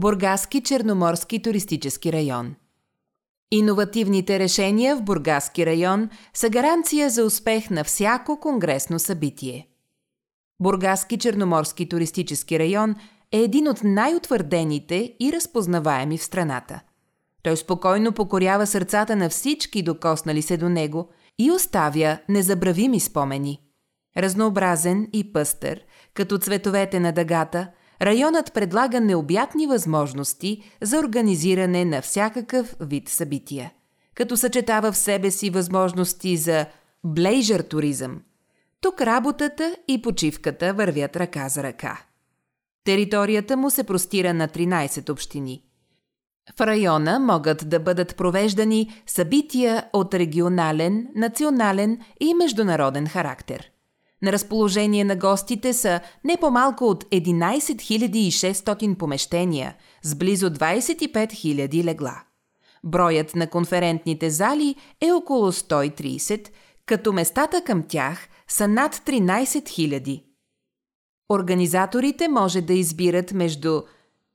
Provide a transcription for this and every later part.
Бургаски черноморски туристически район Иновативните решения в Бургаски район са гаранция за успех на всяко конгресно събитие. Бургаски черноморски туристически район е един от най-утвърдените и разпознаваеми в страната. Той спокойно покорява сърцата на всички, докоснали се до него, и оставя незабравими спомени. Разнообразен и пъстър, като цветовете на дъгата, районът предлага необятни възможности за организиране на всякакъв вид събития, като съчетава в себе си възможности за блейжър туризъм. Тук работата и почивката вървят ръка за ръка. Територията му се простира на 13 общини. В района могат да бъдат провеждани събития от регионален, национален и международен характер – на разположение на гостите са не по-малко от 11 600 помещения с близо 25 000 легла. Броят на конферентните зали е около 130, като местата към тях са над 13 000. Организаторите може да избират между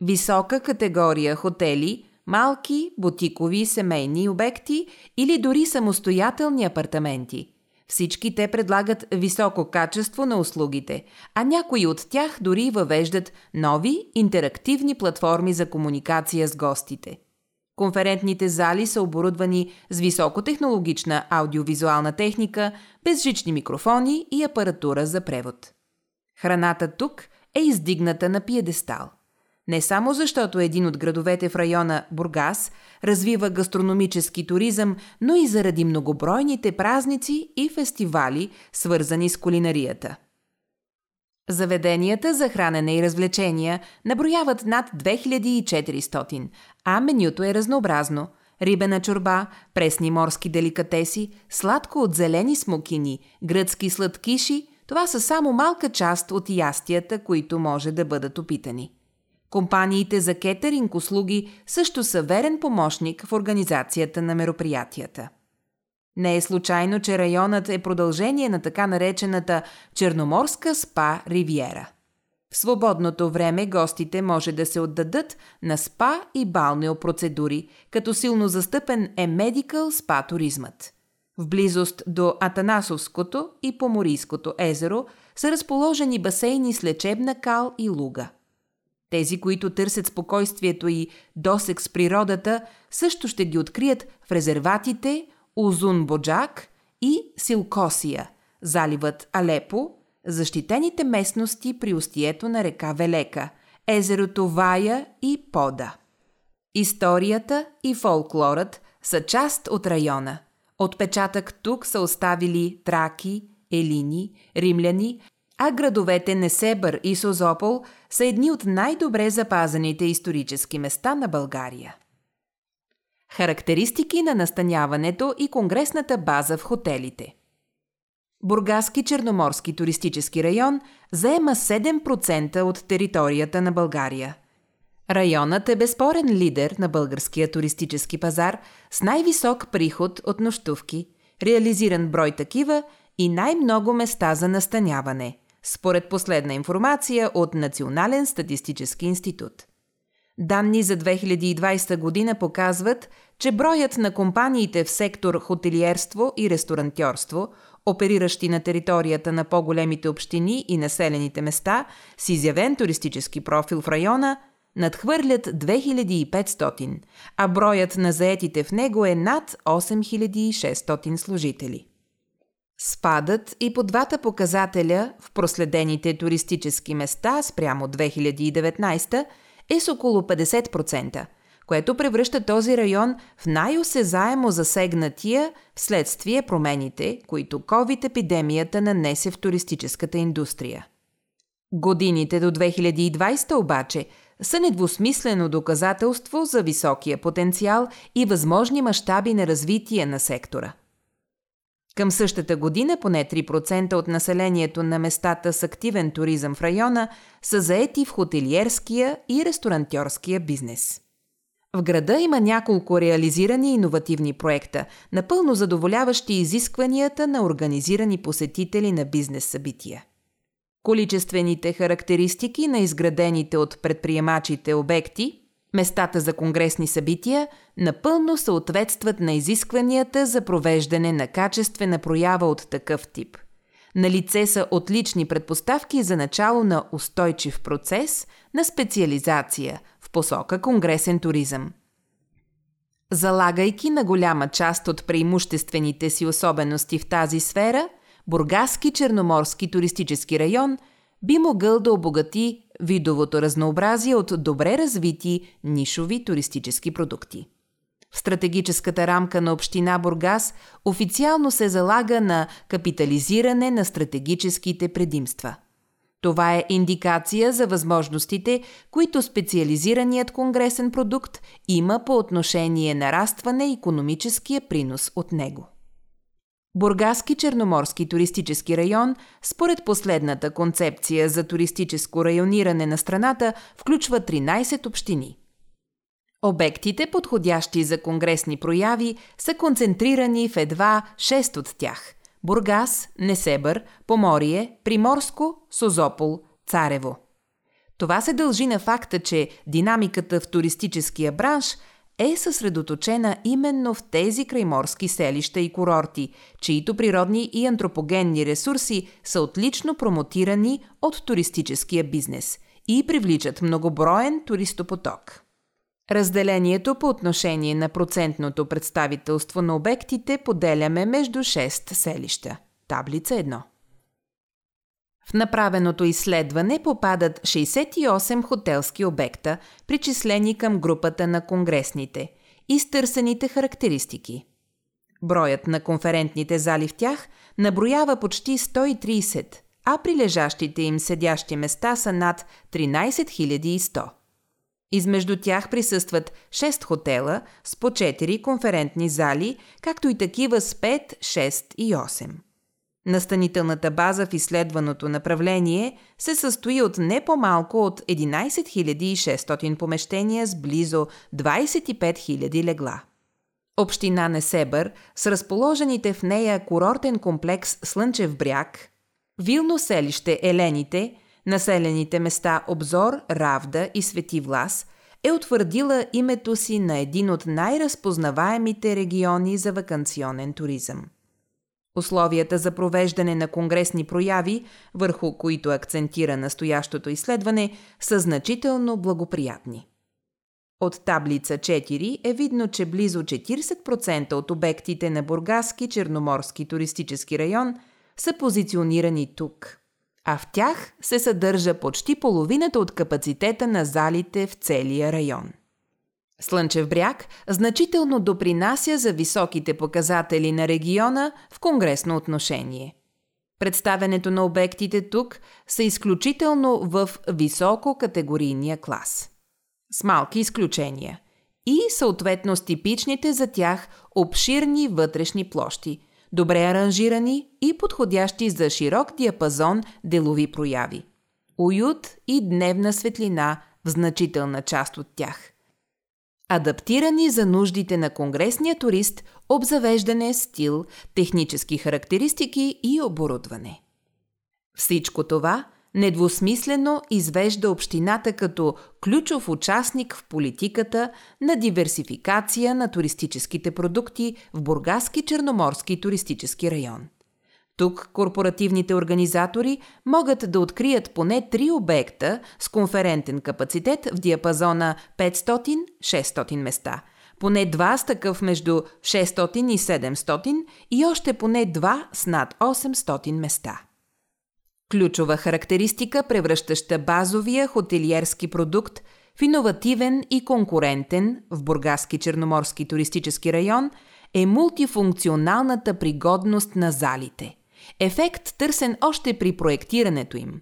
висока категория хотели, малки, бутикови семейни обекти или дори самостоятелни апартаменти – всички те предлагат високо качество на услугите, а някои от тях дори въвеждат нови интерактивни платформи за комуникация с гостите. Конферентните зали са оборудвани с високотехнологична аудиовизуална техника, безжични микрофони и апаратура за превод. Храната тук е издигната на пиедестал – не само защото един от градовете в района Бургас развива гастрономически туризъм, но и заради многобройните празници и фестивали, свързани с кулинарията. Заведенията за хранене и развлечения наброяват над 2400, а менюто е разнообразно – рибена чорба, пресни морски деликатеси, сладко от зелени смокини, гръцки сладкиши – това са само малка част от ястията, които може да бъдат опитани – Компаниите за кетеринг услуги също са верен помощник в организацията на мероприятията. Не е случайно, че районът е продължение на така наречената Черноморска спа Ривиера. В свободното време гостите може да се отдадат на спа и балнео процедури, като силно застъпен е медикал спа туризмът. В близост до Атанасовското и Поморийското езеро са разположени басейни с лечебна кал и луга – тези, които търсят спокойствието и досек с природата, също ще ги открият в резерватите Узун Боджак и Силкосия, заливът Алепо, защитените местности при устието на река Велека, езерото Вая и Пода. Историята и фолклорът са част от района. Отпечатък тук са оставили траки, елини, римляни, а градовете Несебър и Созопол са едни от най-добре запазените исторически места на България. Характеристики на настаняването и конгресната база в хотелите Бургаски черноморски туристически район заема 7% от територията на България. Районът е безспорен лидер на българския туристически пазар с най-висок приход от нощувки, реализиран брой такива и най-много места за настаняване – според последна информация от Национален статистически институт. Данни за 2020 година показват, че броят на компаниите в сектор хотелиерство и ресторантьорство, опериращи на територията на по-големите общини и населените места с изявен туристически профил в района, надхвърлят 2500, а броят на заетите в него е над 8600 служители. Спадът и по двата показателя в проследените туристически места спрямо 2019 е с около 50%, което превръща този район в най-осезаемо засегнатия вследствие промените, които COVID-епидемията нанесе в туристическата индустрия. Годините до 2020 обаче са недвусмислено доказателство за високия потенциал и възможни мащаби на развитие на сектора – към същата година поне 3% от населението на местата с активен туризъм в района са заети в хотелиерския и ресторантьорския бизнес. В града има няколко реализирани иновативни проекта, напълно задоволяващи изискванията на организирани посетители на бизнес събития. Количествените характеристики на изградените от предприемачите обекти Местата за конгресни събития напълно съответстват на изискванията за провеждане на качествена проява от такъв тип. На лице са отлични предпоставки за начало на устойчив процес на специализация в посока конгресен туризъм. Залагайки на голяма част от преимуществените си особености в тази сфера, Бургаски черноморски туристически район би могъл да обогати видовото разнообразие от добре развити нишови туристически продукти. В стратегическата рамка на община Бургас официално се залага на капитализиране на стратегическите предимства. Това е индикация за възможностите, които специализираният конгресен продукт има по отношение нарастване економическия принос от него. Бургаски черноморски туристически район, според последната концепция за туристическо райониране на страната, включва 13 общини. Обектите, подходящи за конгресни прояви, са концентрирани в едва 6 от тях – Бургас, Несебър, Поморие, Приморско, Созопол, Царево. Това се дължи на факта, че динамиката в туристическия бранш – е съсредоточена именно в тези крайморски селища и курорти, чието природни и антропогенни ресурси са отлично промотирани от туристическия бизнес и привличат многоброен туристопоток. Разделението по отношение на процентното представителство на обектите поделяме между 6 селища. Таблица 1. В направеното изследване попадат 68 хотелски обекта, причислени към групата на конгресните, и стърсените характеристики. Броят на конферентните зали в тях наброява почти 130, а прилежащите им седящи места са над 13 100. Измежду тях присъстват 6 хотела с по 4 конферентни зали, както и такива с 5, 6 и 8. Настанителната база в изследваното направление се състои от не по-малко от 11 600 помещения с близо 25 000 легла. Община Несебър с разположените в нея курортен комплекс Слънчев бряг, вилно селище Елените, населените места Обзор, Равда и Свети Влас е утвърдила името си на един от най-разпознаваемите региони за вакансионен туризъм. Условията за провеждане на конгресни прояви, върху които акцентира настоящото изследване, са значително благоприятни. От таблица 4 е видно, че близо 40% от обектите на Бургаски черноморски туристически район са позиционирани тук, а в тях се съдържа почти половината от капацитета на залите в целия район. Слънчев бряг значително допринася за високите показатели на региона в конгресно отношение. Представенето на обектите тук са изключително в високо категорийния клас. С малки изключения. И съответно с типичните за тях обширни вътрешни площи, добре аранжирани и подходящи за широк диапазон делови прояви. Уют и дневна светлина в значителна част от тях – адаптирани за нуждите на конгресния турист, обзавеждане, стил, технически характеристики и оборудване. Всичко това недвусмислено извежда общината като ключов участник в политиката на диверсификация на туристическите продукти в Бургаски черноморски туристически район. Тук корпоративните организатори могат да открият поне три обекта с конферентен капацитет в диапазона 500-600 места, поне два с такъв между 600 и 700 и още поне два с над 800 места. Ключова характеристика, превръщаща базовия хотелиерски продукт в иновативен и конкурентен в Бургаски черноморски туристически район е мултифункционалната пригодност на залите – Ефект търсен още при проектирането им.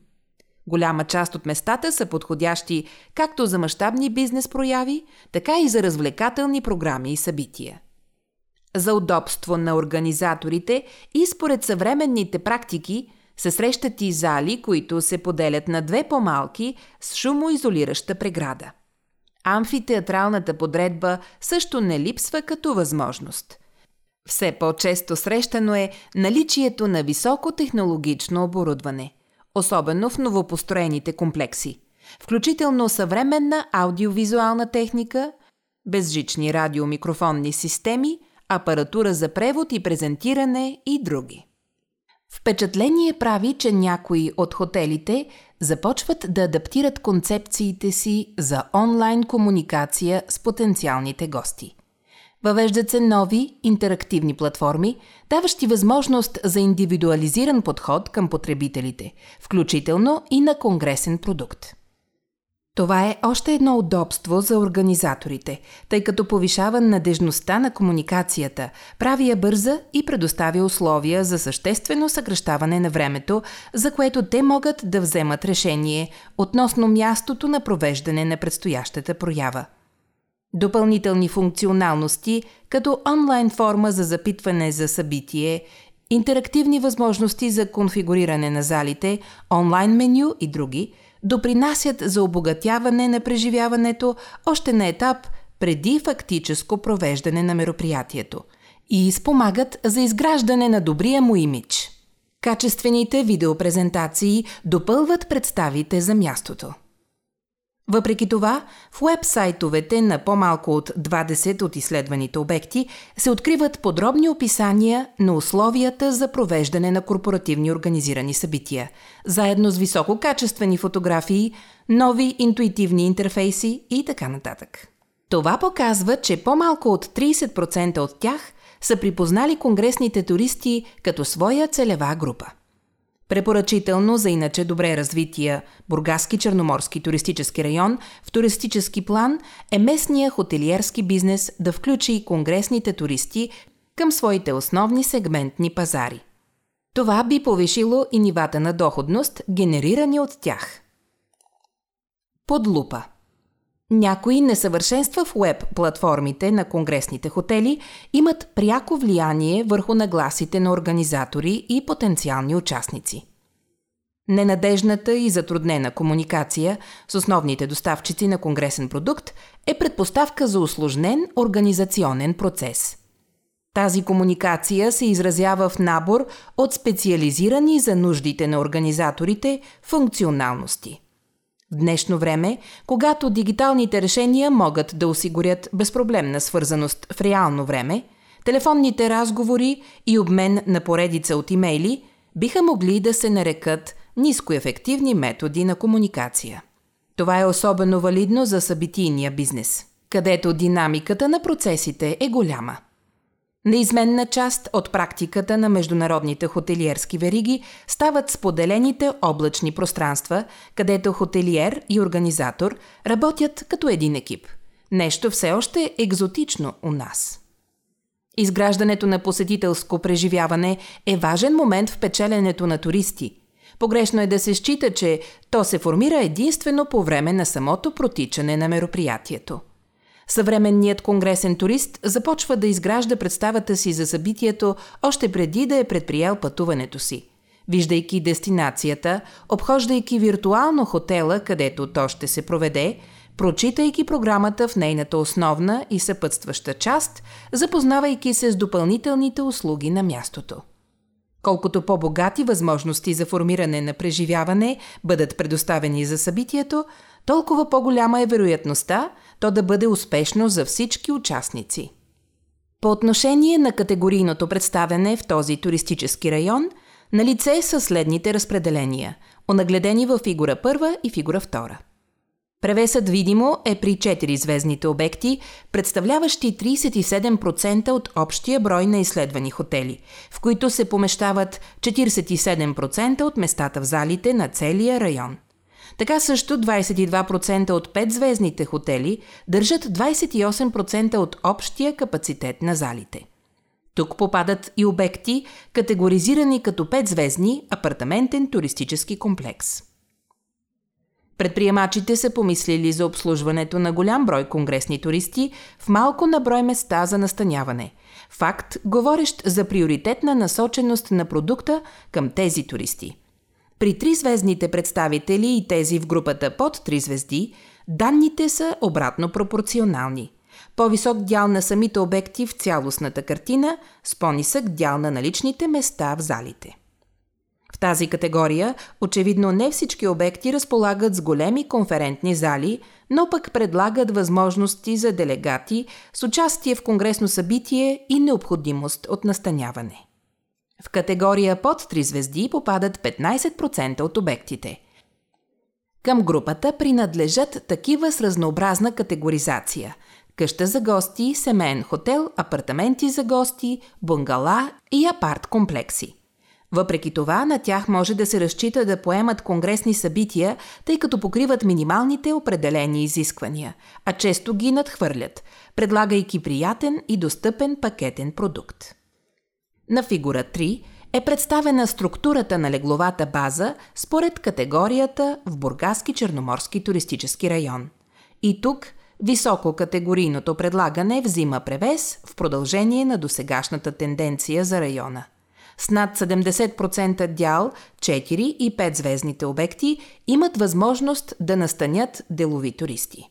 Голяма част от местата са подходящи както за мащабни бизнес прояви, така и за развлекателни програми и събития. За удобство на организаторите и според съвременните практики се срещат и зали, които се поделят на две по-малки с шумоизолираща преграда. Амфитеатралната подредба също не липсва като възможност. Все по-често срещано е наличието на високотехнологично оборудване, особено в новопостроените комплекси. включително съвременна аудиовизуална техника, безжични радиомикрофонни системи, апаратура за превод и презентиране и други. Впечатление прави, че някои от хотелите започват да адаптират концепциите си за онлайн комуникация с потенциалните гости. Въвеждат се нови интерактивни платформи, даващи възможност за индивидуализиран подход към потребителите, включително и на конгресен продукт. Това е още едно удобство за организаторите, тъй като повишава надежността на комуникацията, прави я бърза и предоставя условия за съществено съкръщаване на времето, за което те могат да вземат решение относно мястото на провеждане на предстоящата проява. Допълнителни функционалности, като онлайн форма за запитване за събитие, интерактивни възможности за конфигуриране на залите, онлайн меню и други – допринасят за обогатяване на преживяването още на етап преди фактическо провеждане на мероприятието и спомагат за изграждане на добрия му имидж. Качествените видеопрезентации допълват представите за мястото. Въпреки това, в уебсайтовете на по-малко от 20 от изследваните обекти се откриват подробни описания на условията за провеждане на корпоративни организирани събития, заедно с висококачествени фотографии, нови интуитивни интерфейси и така нататък. Това показва, че по-малко от 30% от тях са припознали конгресните туристи като своя целева група. Препоръчително за иначе добре развития Бургаски черноморски туристически район в туристически план е местния хотелиерски бизнес да включи и конгресните туристи към своите основни сегментни пазари. Това би повишило и нивата на доходност, генерирани от тях. Под лупа някои несъвършенства в веб платформите на конгресните хотели имат пряко влияние върху нагласите на организатори и потенциални участници. Ненадежната и затруднена комуникация с основните доставчици на конгресен продукт е предпоставка за усложнен организационен процес. Тази комуникация се изразява в набор от специализирани за нуждите на организаторите функционалности – в днешно време, когато дигиталните решения могат да осигурят безпроблемна свързаност в реално време, телефонните разговори и обмен на поредица от имейли биха могли да се нарекат нискоефективни методи на комуникация. Това е особено валидно за събитийния бизнес, където динамиката на процесите е голяма – Неизменна част от практиката на международните хотелиерски вериги стават споделените облачни пространства, където хотелиер и организатор работят като един екип. Нещо все още екзотично у нас. Изграждането на посетителско преживяване е важен момент в печеленето на туристи. Погрешно е да се счита, че то се формира единствено по време на самото протичане на мероприятието – Съвременният конгресен турист започва да изгражда представата си за събитието още преди да е предприял пътуването си. Виждайки дестинацията, обхождайки виртуално хотела, където то ще се проведе, прочитайки програмата в нейната основна и съпътстваща част, запознавайки се с допълнителните услуги на мястото. Колкото по-богати възможности за формиране на преживяване бъдат предоставени за събитието, толкова по-голяма е вероятността то да бъде успешно за всички участници. По отношение на категорийното представяне в този туристически район, на лице са следните разпределения, онагледени във фигура първа и фигура втора. Превесът видимо е при 4 звездните обекти, представляващи 37% от общия брой на изследвани хотели, в които се помещават 47% от местата в залите на целия район – така също 22% от 5-звездните хотели държат 28% от общия капацитет на залите. Тук попадат и обекти, категоризирани като 5-звездни апартаментен туристически комплекс. Предприемачите са помислили за обслужването на голям брой конгресни туристи в малко на брой места за настаняване. Факт, говорещ за приоритетна насоченост на продукта към тези туристи – при тризвездните представители и тези в групата под три звезди, данните са обратно пропорционални. По-висок дял на самите обекти в цялостната картина с по-нисък дял на наличните места в залите. В тази категория, очевидно не всички обекти разполагат с големи конферентни зали, но пък предлагат възможности за делегати с участие в конгресно събитие и необходимост от настаняване. В категория под 3 звезди попадат 15% от обектите. Към групата принадлежат такива с разнообразна категоризация – къща за гости, семейен хотел, апартаменти за гости, бунгала и апарт комплекси – въпреки това, на тях може да се разчита да поемат конгресни събития, тъй като покриват минималните определени изисквания, а често ги надхвърлят, предлагайки приятен и достъпен пакетен продукт. На фигура 3 е представена структурата на легловата база според категорията в Бургаски черноморски туристически район. И тук висококатегорийното предлагане взима превес в продължение на досегашната тенденция за района – с над 70% дял 4 и 5 звездните обекти имат възможност да настанят делови туристи.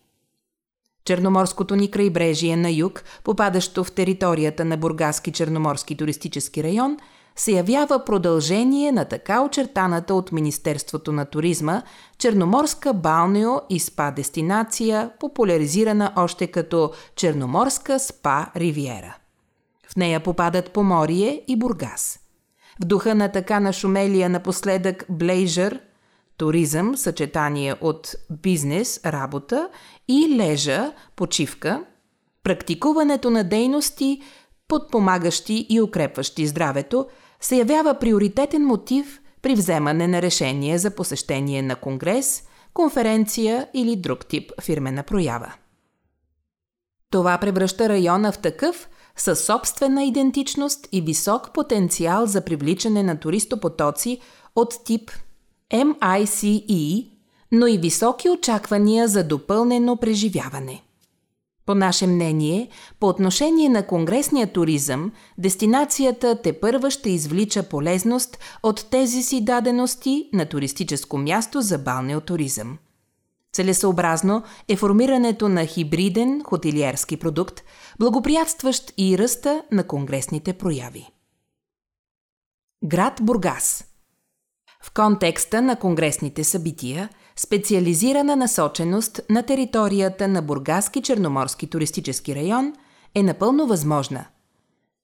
Черноморското ни крайбрежие на юг, попадащо в територията на Бургаски черноморски туристически район, се явява продължение на така очертаната от Министерството на туризма Черноморска балнео и спа дестинация, популяризирана още като Черноморска спа ривиера. В нея попадат Поморие и Бургас – в духа на така нашумелия напоследък блейжър, туризъм, съчетание от бизнес, работа и лежа, почивка, практикуването на дейности, подпомагащи и укрепващи здравето, се явява приоритетен мотив при вземане на решение за посещение на конгрес, конференция или друг тип фирмена проява. Това превръща района в такъв – със собствена идентичност и висок потенциал за привличане на туристопотоци от тип MICE, но и високи очаквания за допълнено преживяване. По наше мнение, по отношение на конгресния туризъм, дестинацията те първа ще извлича полезност от тези си дадености на туристическо място за балнеотуризъм. Целесообразно е формирането на хибриден хотелиерски продукт, благоприятстващ и ръста на конгресните прояви. Град Бургас В контекста на конгресните събития, специализирана насоченост на територията на Бургаски черноморски туристически район е напълно възможна.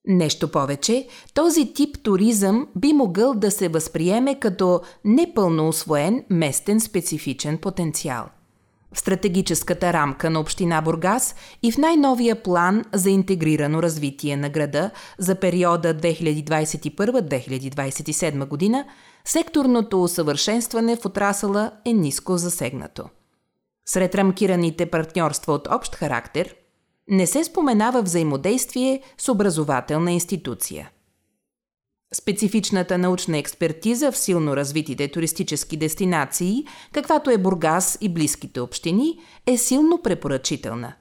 Нещо повече, този тип туризъм би могъл да се възприеме като непълно освоен местен специфичен потенциал в стратегическата рамка на Община Бургас и в най-новия план за интегрирано развитие на града за периода 2021-2027 година, секторното усъвършенстване в отрасъла е ниско засегнато. Сред рамкираните партньорства от общ характер не се споменава взаимодействие с образователна институция – Специфичната научна експертиза в силно развитите туристически дестинации, каквато е Бургас и близките общини, е силно препоръчителна.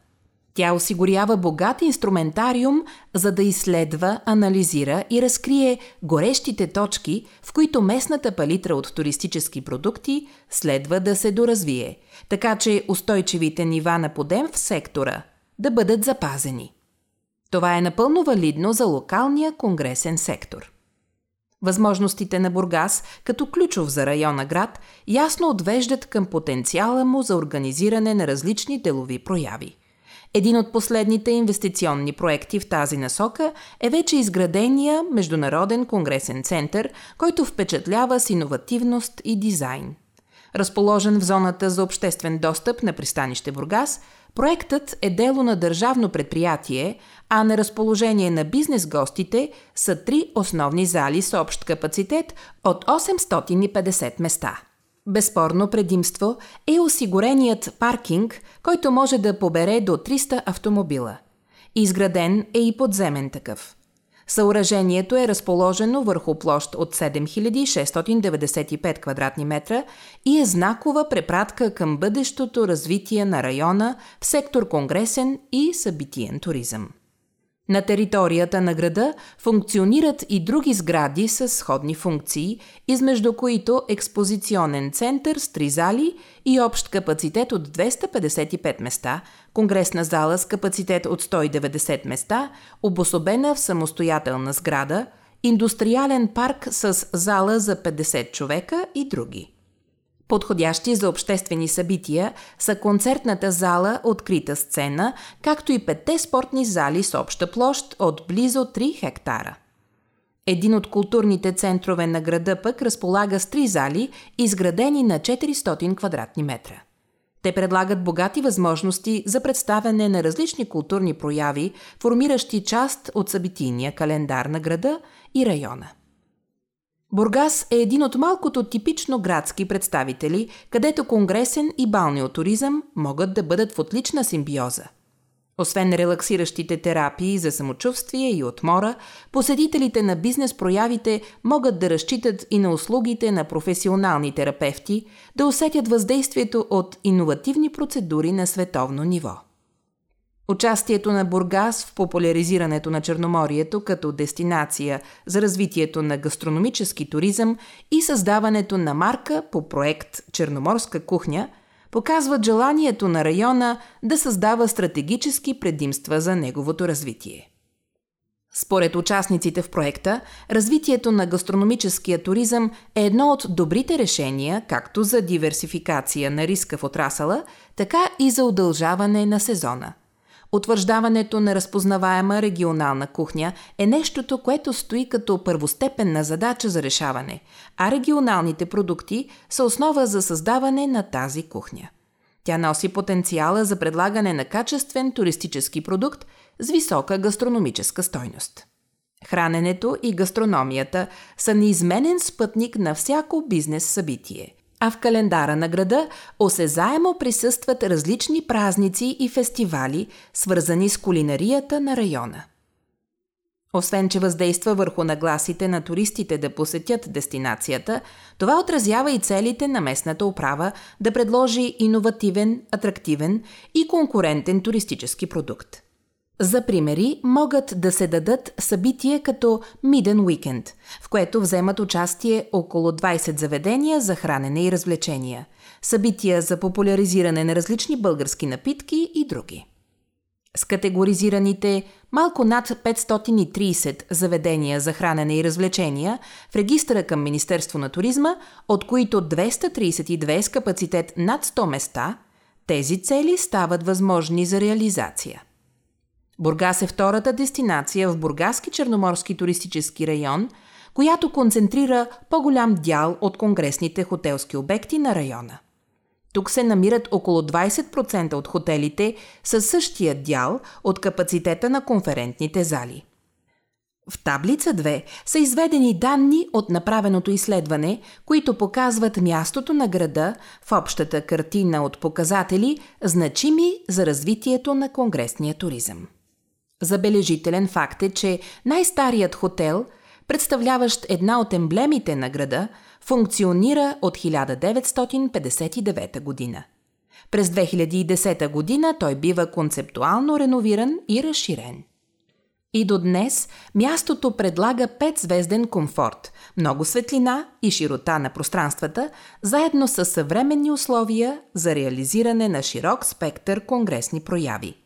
Тя осигурява богат инструментариум, за да изследва, анализира и разкрие горещите точки, в които местната палитра от туристически продукти следва да се доразвие, така че устойчивите нива на подем в сектора да бъдат запазени. Това е напълно валидно за локалния конгресен сектор. Възможностите на Бургас, като ключов за района град, ясно отвеждат към потенциала му за организиране на различни делови прояви. Един от последните инвестиционни проекти в тази насока е вече изградения Международен конгресен център, който впечатлява с иновативност и дизайн. Разположен в зоната за обществен достъп на пристанище Бургас, проектът е дело на държавно предприятие, а на разположение на бизнес гостите са три основни зали с общ капацитет от 850 места. Безспорно предимство е осигуреният паркинг, който може да побере до 300 автомобила. Изграден е и подземен такъв. Съоръжението е разположено върху площ от 7695 квадратни метра и е знакова препратка към бъдещото развитие на района в сектор конгресен и събитиен туризъм. На територията на града функционират и други сгради с сходни функции, измежду които експозиционен център с три зали и общ капацитет от 255 места, конгресна зала с капацитет от 190 места, обособена в самостоятелна сграда индустриален парк с зала за 50 човека и други. Подходящи за обществени събития са концертната зала Открита сцена, както и петте спортни зали с обща площ от близо 3 хектара. Един от културните центрове на града пък разполага с три зали, изградени на 400 квадратни метра. Те предлагат богати възможности за представяне на различни културни прояви, формиращи част от събитийния календар на града и района. Бургас е един от малкото типично градски представители, където конгресен и балнеотуризъм могат да бъдат в отлична симбиоза. Освен релаксиращите терапии за самочувствие и отмора, посетителите на бизнес проявите могат да разчитат и на услугите на професионални терапевти, да усетят въздействието от иновативни процедури на световно ниво. Участието на Бургас в популяризирането на Черноморието като дестинация за развитието на гастрономически туризъм и създаването на марка по проект Черноморска кухня показват желанието на района да създава стратегически предимства за неговото развитие. Според участниците в проекта, развитието на гастрономическия туризъм е едно от добрите решения както за диверсификация на риска в отрасъла, така и за удължаване на сезона – Утвърждаването на разпознаваема регионална кухня е нещото, което стои като първостепенна задача за решаване, а регионалните продукти са основа за създаване на тази кухня. Тя носи потенциала за предлагане на качествен туристически продукт с висока гастрономическа стойност. Храненето и гастрономията са неизменен спътник на всяко бизнес събитие а в календара на града осезаемо присъстват различни празници и фестивали, свързани с кулинарията на района. Освен, че въздейства върху нагласите на туристите да посетят дестинацията, това отразява и целите на местната управа да предложи иновативен, атрактивен и конкурентен туристически продукт. За примери могат да се дадат събития като Миден Уикенд, в което вземат участие около 20 заведения за хранене и развлечения, събития за популяризиране на различни български напитки и други. С категоризираните малко над 530 заведения за хранене и развлечения в регистъра към Министерство на туризма, от които 232 с капацитет над 100 места, тези цели стават възможни за реализация – Бургас е втората дестинация в Бургаски черноморски туристически район, която концентрира по-голям дял от конгресните хотелски обекти на района. Тук се намират около 20% от хотелите със същия дял от капацитета на конферентните зали. В таблица 2 са изведени данни от направеното изследване, които показват мястото на града в общата картина от показатели, значими за развитието на конгресния туризъм. Забележителен факт е, че най-старият хотел, представляващ една от емблемите на града, функционира от 1959 година. През 2010 година той бива концептуално реновиран и разширен. И до днес мястото предлага 5-звезден комфорт, много светлина и широта на пространствата, заедно с съвременни условия за реализиране на широк спектър конгресни прояви –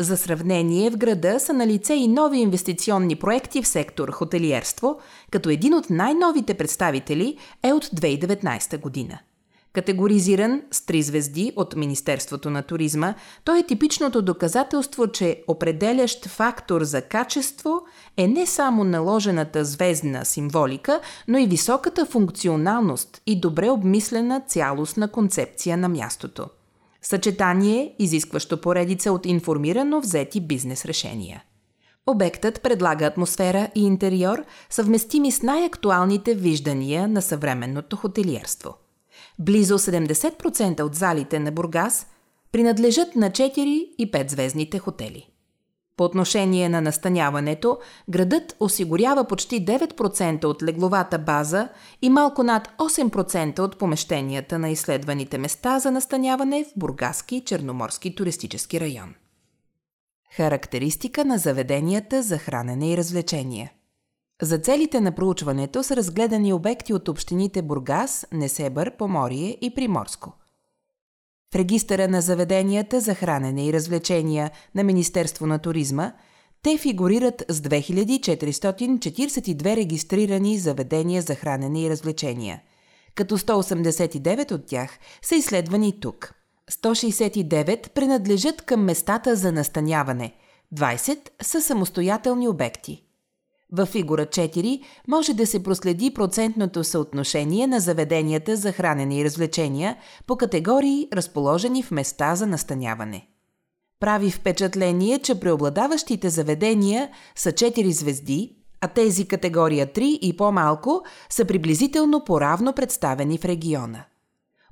за сравнение, в града са на лице и нови инвестиционни проекти в сектор хотелиерство, като един от най-новите представители е от 2019 година. Категоризиран с три звезди от Министерството на туризма, той е типичното доказателство, че определящ фактор за качество е не само наложената звездна символика, но и високата функционалност и добре обмислена цялостна концепция на мястото – Съчетание, изискващо поредица от информирано взети бизнес решения. Обектът предлага атмосфера и интериор, съвместими с най-актуалните виждания на съвременното хотелиерство. Близо 70% от залите на Бургас принадлежат на 4 и 5 звездните хотели. По отношение на настаняването, градът осигурява почти 9% от легловата база и малко над 8% от помещенията на изследваните места за настаняване в Бургаски Черноморски туристически район. Характеристика на заведенията за хранене и развлечения За целите на проучването са разгледани обекти от общините Бургас, Несебър, Поморие и Приморско – в регистъра на заведенията за хранене и развлечения на Министерство на туризма те фигурират с 2442 регистрирани заведения за хранене и развлечения, като 189 от тях са изследвани тук. 169 принадлежат към местата за настаняване, 20 са самостоятелни обекти. Във фигура 4 може да се проследи процентното съотношение на заведенията за хранене и развлечения по категории, разположени в места за настаняване. Прави впечатление, че преобладаващите заведения са 4 звезди, а тези категория 3 и по-малко са приблизително поравно представени в региона.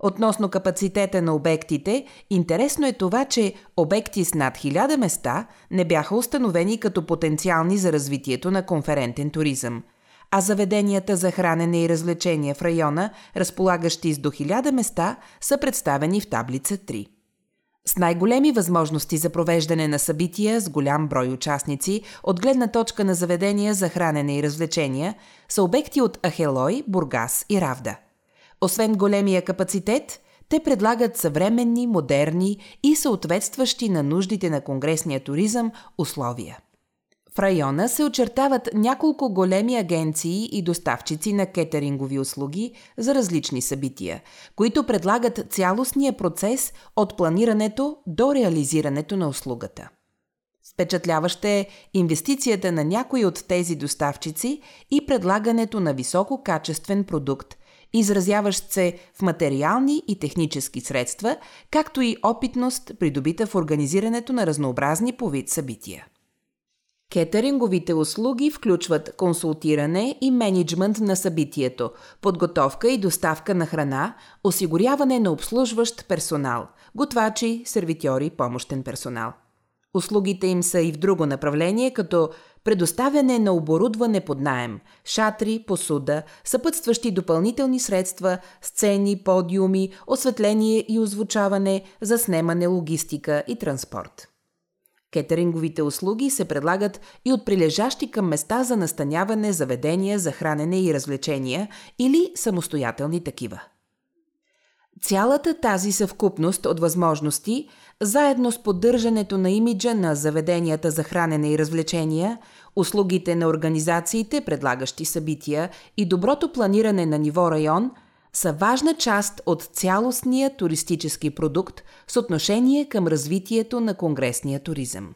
Относно капацитета на обектите, интересно е това, че обекти с над 1000 места не бяха установени като потенциални за развитието на конферентен туризъм, а заведенията за хранене и развлечения в района, разполагащи с до 1000 места, са представени в таблица 3. С най-големи възможности за провеждане на събития с голям брой участници от гледна точка на заведения за хранене и развлечения са обекти от Ахелой, Бургас и Равда – освен големия капацитет, те предлагат съвременни, модерни и съответстващи на нуждите на конгресния туризъм условия. В района се очертават няколко големи агенции и доставчици на кетерингови услуги за различни събития, които предлагат цялостния процес от планирането до реализирането на услугата. Впечатляваща е инвестицията на някои от тези доставчици и предлагането на висококачествен продукт, изразяващ се в материални и технически средства, както и опитност, придобита в организирането на разнообразни по вид събития. Кетеринговите услуги включват консултиране и менеджмент на събитието, подготовка и доставка на храна, осигуряване на обслужващ персонал, готвачи, сервитьори, помощен персонал. Услугите им са и в друго направление, като предоставяне на оборудване под найем, шатри, посуда, съпътстващи допълнителни средства, сцени, подиуми, осветление и озвучаване, заснемане, логистика и транспорт. Кетеринговите услуги се предлагат и от прилежащи към места за настаняване заведения за хранене и развлечения или самостоятелни такива. Цялата тази съвкупност от възможности, заедно с поддържането на имиджа на заведенията за хранене и развлечения, услугите на организациите, предлагащи събития и доброто планиране на ниво район, са важна част от цялостния туристически продукт с отношение към развитието на конгресния туризъм.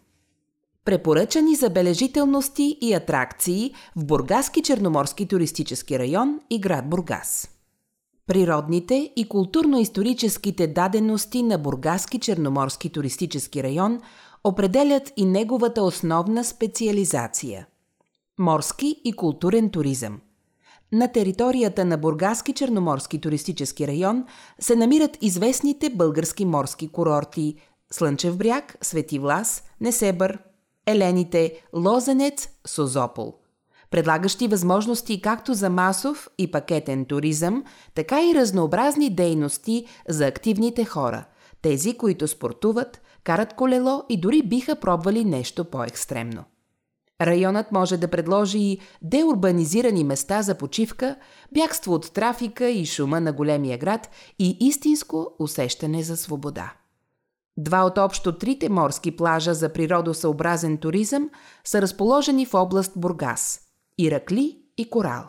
Препоръчани забележителности и атракции в Бургаски Черноморски туристически район и град Бургас. Природните и културно-историческите дадености на Бургаски Черноморски туристически район определят и неговата основна специализация – морски и културен туризъм. На територията на Бургаски Черноморски туристически район се намират известните български морски курорти Слънчев бряг, Свети Влас, Несебър, Елените, Лозенец, Созопол – предлагащи възможности както за масов и пакетен туризъм, така и разнообразни дейности за активните хора, тези, които спортуват, карат колело и дори биха пробвали нещо по-екстремно. Районът може да предложи и деурбанизирани места за почивка, бягство от трафика и шума на големия град и истинско усещане за свобода. Два от общо трите морски плажа за природосъобразен туризъм са разположени в област Бургас – Иракли и корал.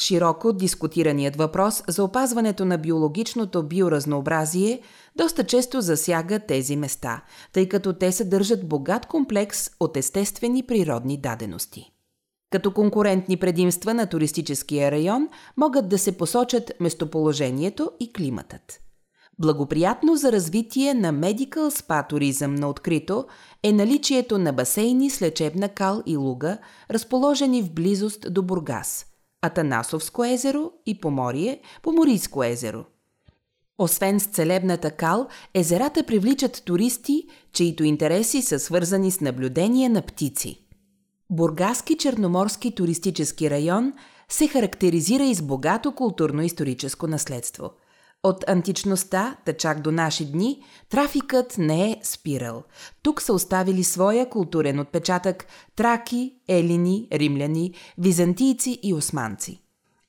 Широко дискутираният въпрос за опазването на биологичното биоразнообразие доста често засяга тези места, тъй като те съдържат богат комплекс от естествени природни дадености. Като конкурентни предимства на туристическия район могат да се посочат местоположението и климатът. Благоприятно за развитие на медикал спа туризъм на открито е наличието на басейни с лечебна кал и луга, разположени в близост до Бургас, Атанасовско езеро и Поморие, Поморийско езеро. Освен с целебната кал, езерата привличат туристи, чието интереси са свързани с наблюдение на птици. Бургаски черноморски туристически район се характеризира и с богато културно-историческо наследство – от античността, та чак до наши дни, трафикът не е спирал. Тук са оставили своя културен отпечатък траки, елини, римляни, византийци и османци.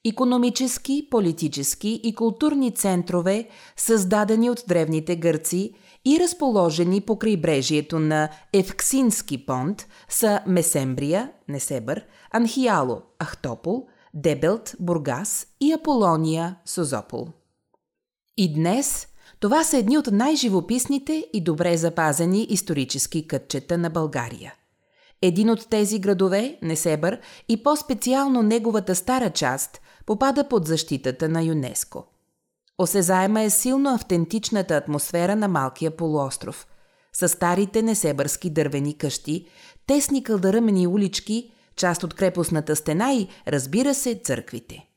Икономически, политически и културни центрове, създадени от древните гърци и разположени по крайбрежието на Евксински понт, са Месембрия, Несебър, Анхиало, Ахтопол, Дебелт, Бургас и Аполония, Созопол. И днес това са едни от най-живописните и добре запазени исторически кътчета на България. Един от тези градове, Несебър, и по-специално неговата стара част, попада под защитата на ЮНЕСКО. Осезаема е силно автентичната атмосфера на малкия полуостров. С старите несебърски дървени къщи, тесни кълдаръмени улички, част от крепостната стена и, разбира се, църквите.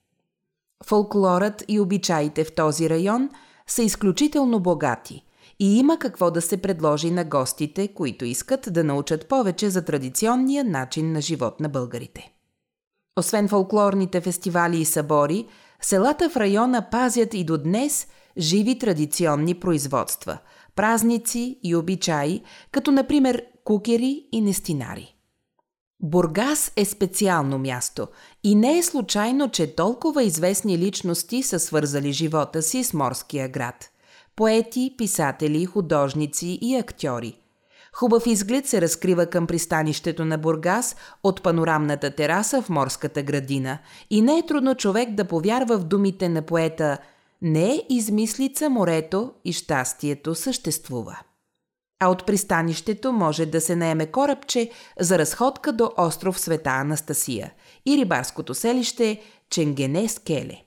Фолклорът и обичаите в този район са изключително богати и има какво да се предложи на гостите, които искат да научат повече за традиционния начин на живот на българите. Освен фолклорните фестивали и събори, селата в района пазят и до днес живи традиционни производства, празници и обичаи, като например кукери и нестинари. Бургас е специално място и не е случайно, че толкова известни личности са свързали живота си с морския град. Поети, писатели, художници и актьори – Хубав изглед се разкрива към пристанището на Бургас от панорамната тераса в морската градина и не е трудно човек да повярва в думите на поета «Не е измислица морето и щастието съществува». А от пристанището може да се наеме корабче за разходка до остров Света Анастасия и рибарското селище Ченгене Скеле.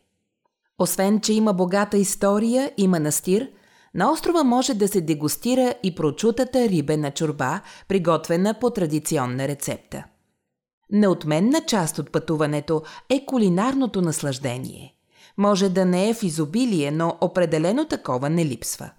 Освен, че има богата история и манастир – на острова може да се дегустира и прочутата рибена чорба, приготвена по традиционна рецепта. Неотменна част от пътуването е кулинарното наслаждение. Може да не е в изобилие, но определено такова не липсва.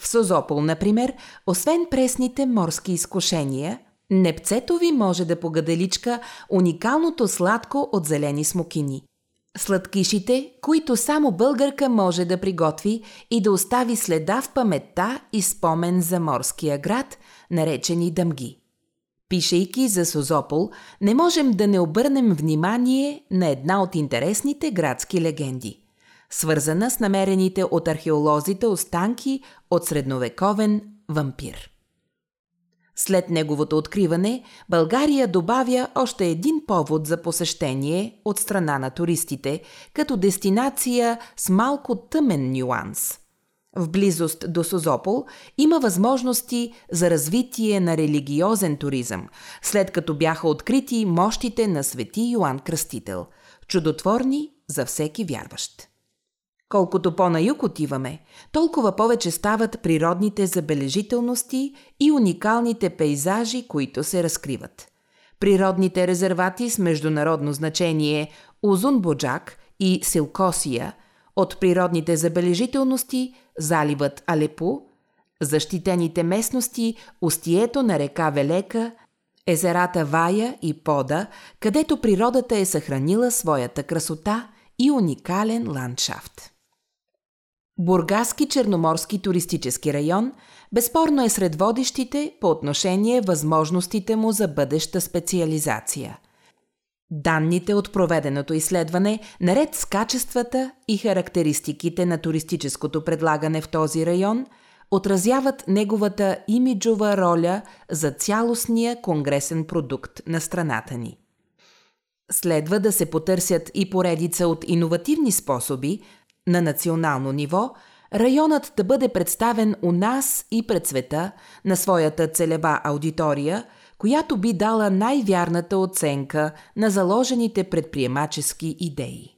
В Созопол, например, освен пресните морски изкушения, непцето ви може да погаделичка уникалното сладко от зелени смокини – Сладкишите, които само българка може да приготви и да остави следа в паметта и спомен за морския град, наречени Дъмги. Пишейки за Созопол, не можем да не обърнем внимание на една от интересните градски легенди, свързана с намерените от археолозите останки от средновековен вампир. След неговото откриване, България добавя още един повод за посещение от страна на туристите, като дестинация с малко тъмен нюанс. В близост до Созопол има възможности за развитие на религиозен туризъм, след като бяха открити мощите на свети Йоанн Кръстител, чудотворни за всеки вярващ. Колкото по-на юг отиваме, толкова повече стават природните забележителности и уникалните пейзажи, които се разкриват. Природните резервати с международно значение Узунбоджак и Силкосия, от природните забележителности заливът Алепо, защитените местности устието на река Велека, езерата Вая и Пода, където природата е съхранила своята красота и уникален ландшафт. Бургаски черноморски туристически район безспорно е сред водещите по отношение възможностите му за бъдеща специализация. Данните от проведеното изследване, наред с качествата и характеристиките на туристическото предлагане в този район, отразяват неговата имиджова роля за цялостния конгресен продукт на страната ни. Следва да се потърсят и поредица от иновативни способи на национално ниво, районът да бъде представен у нас и пред света на своята целева аудитория, която би дала най-вярната оценка на заложените предприемачески идеи.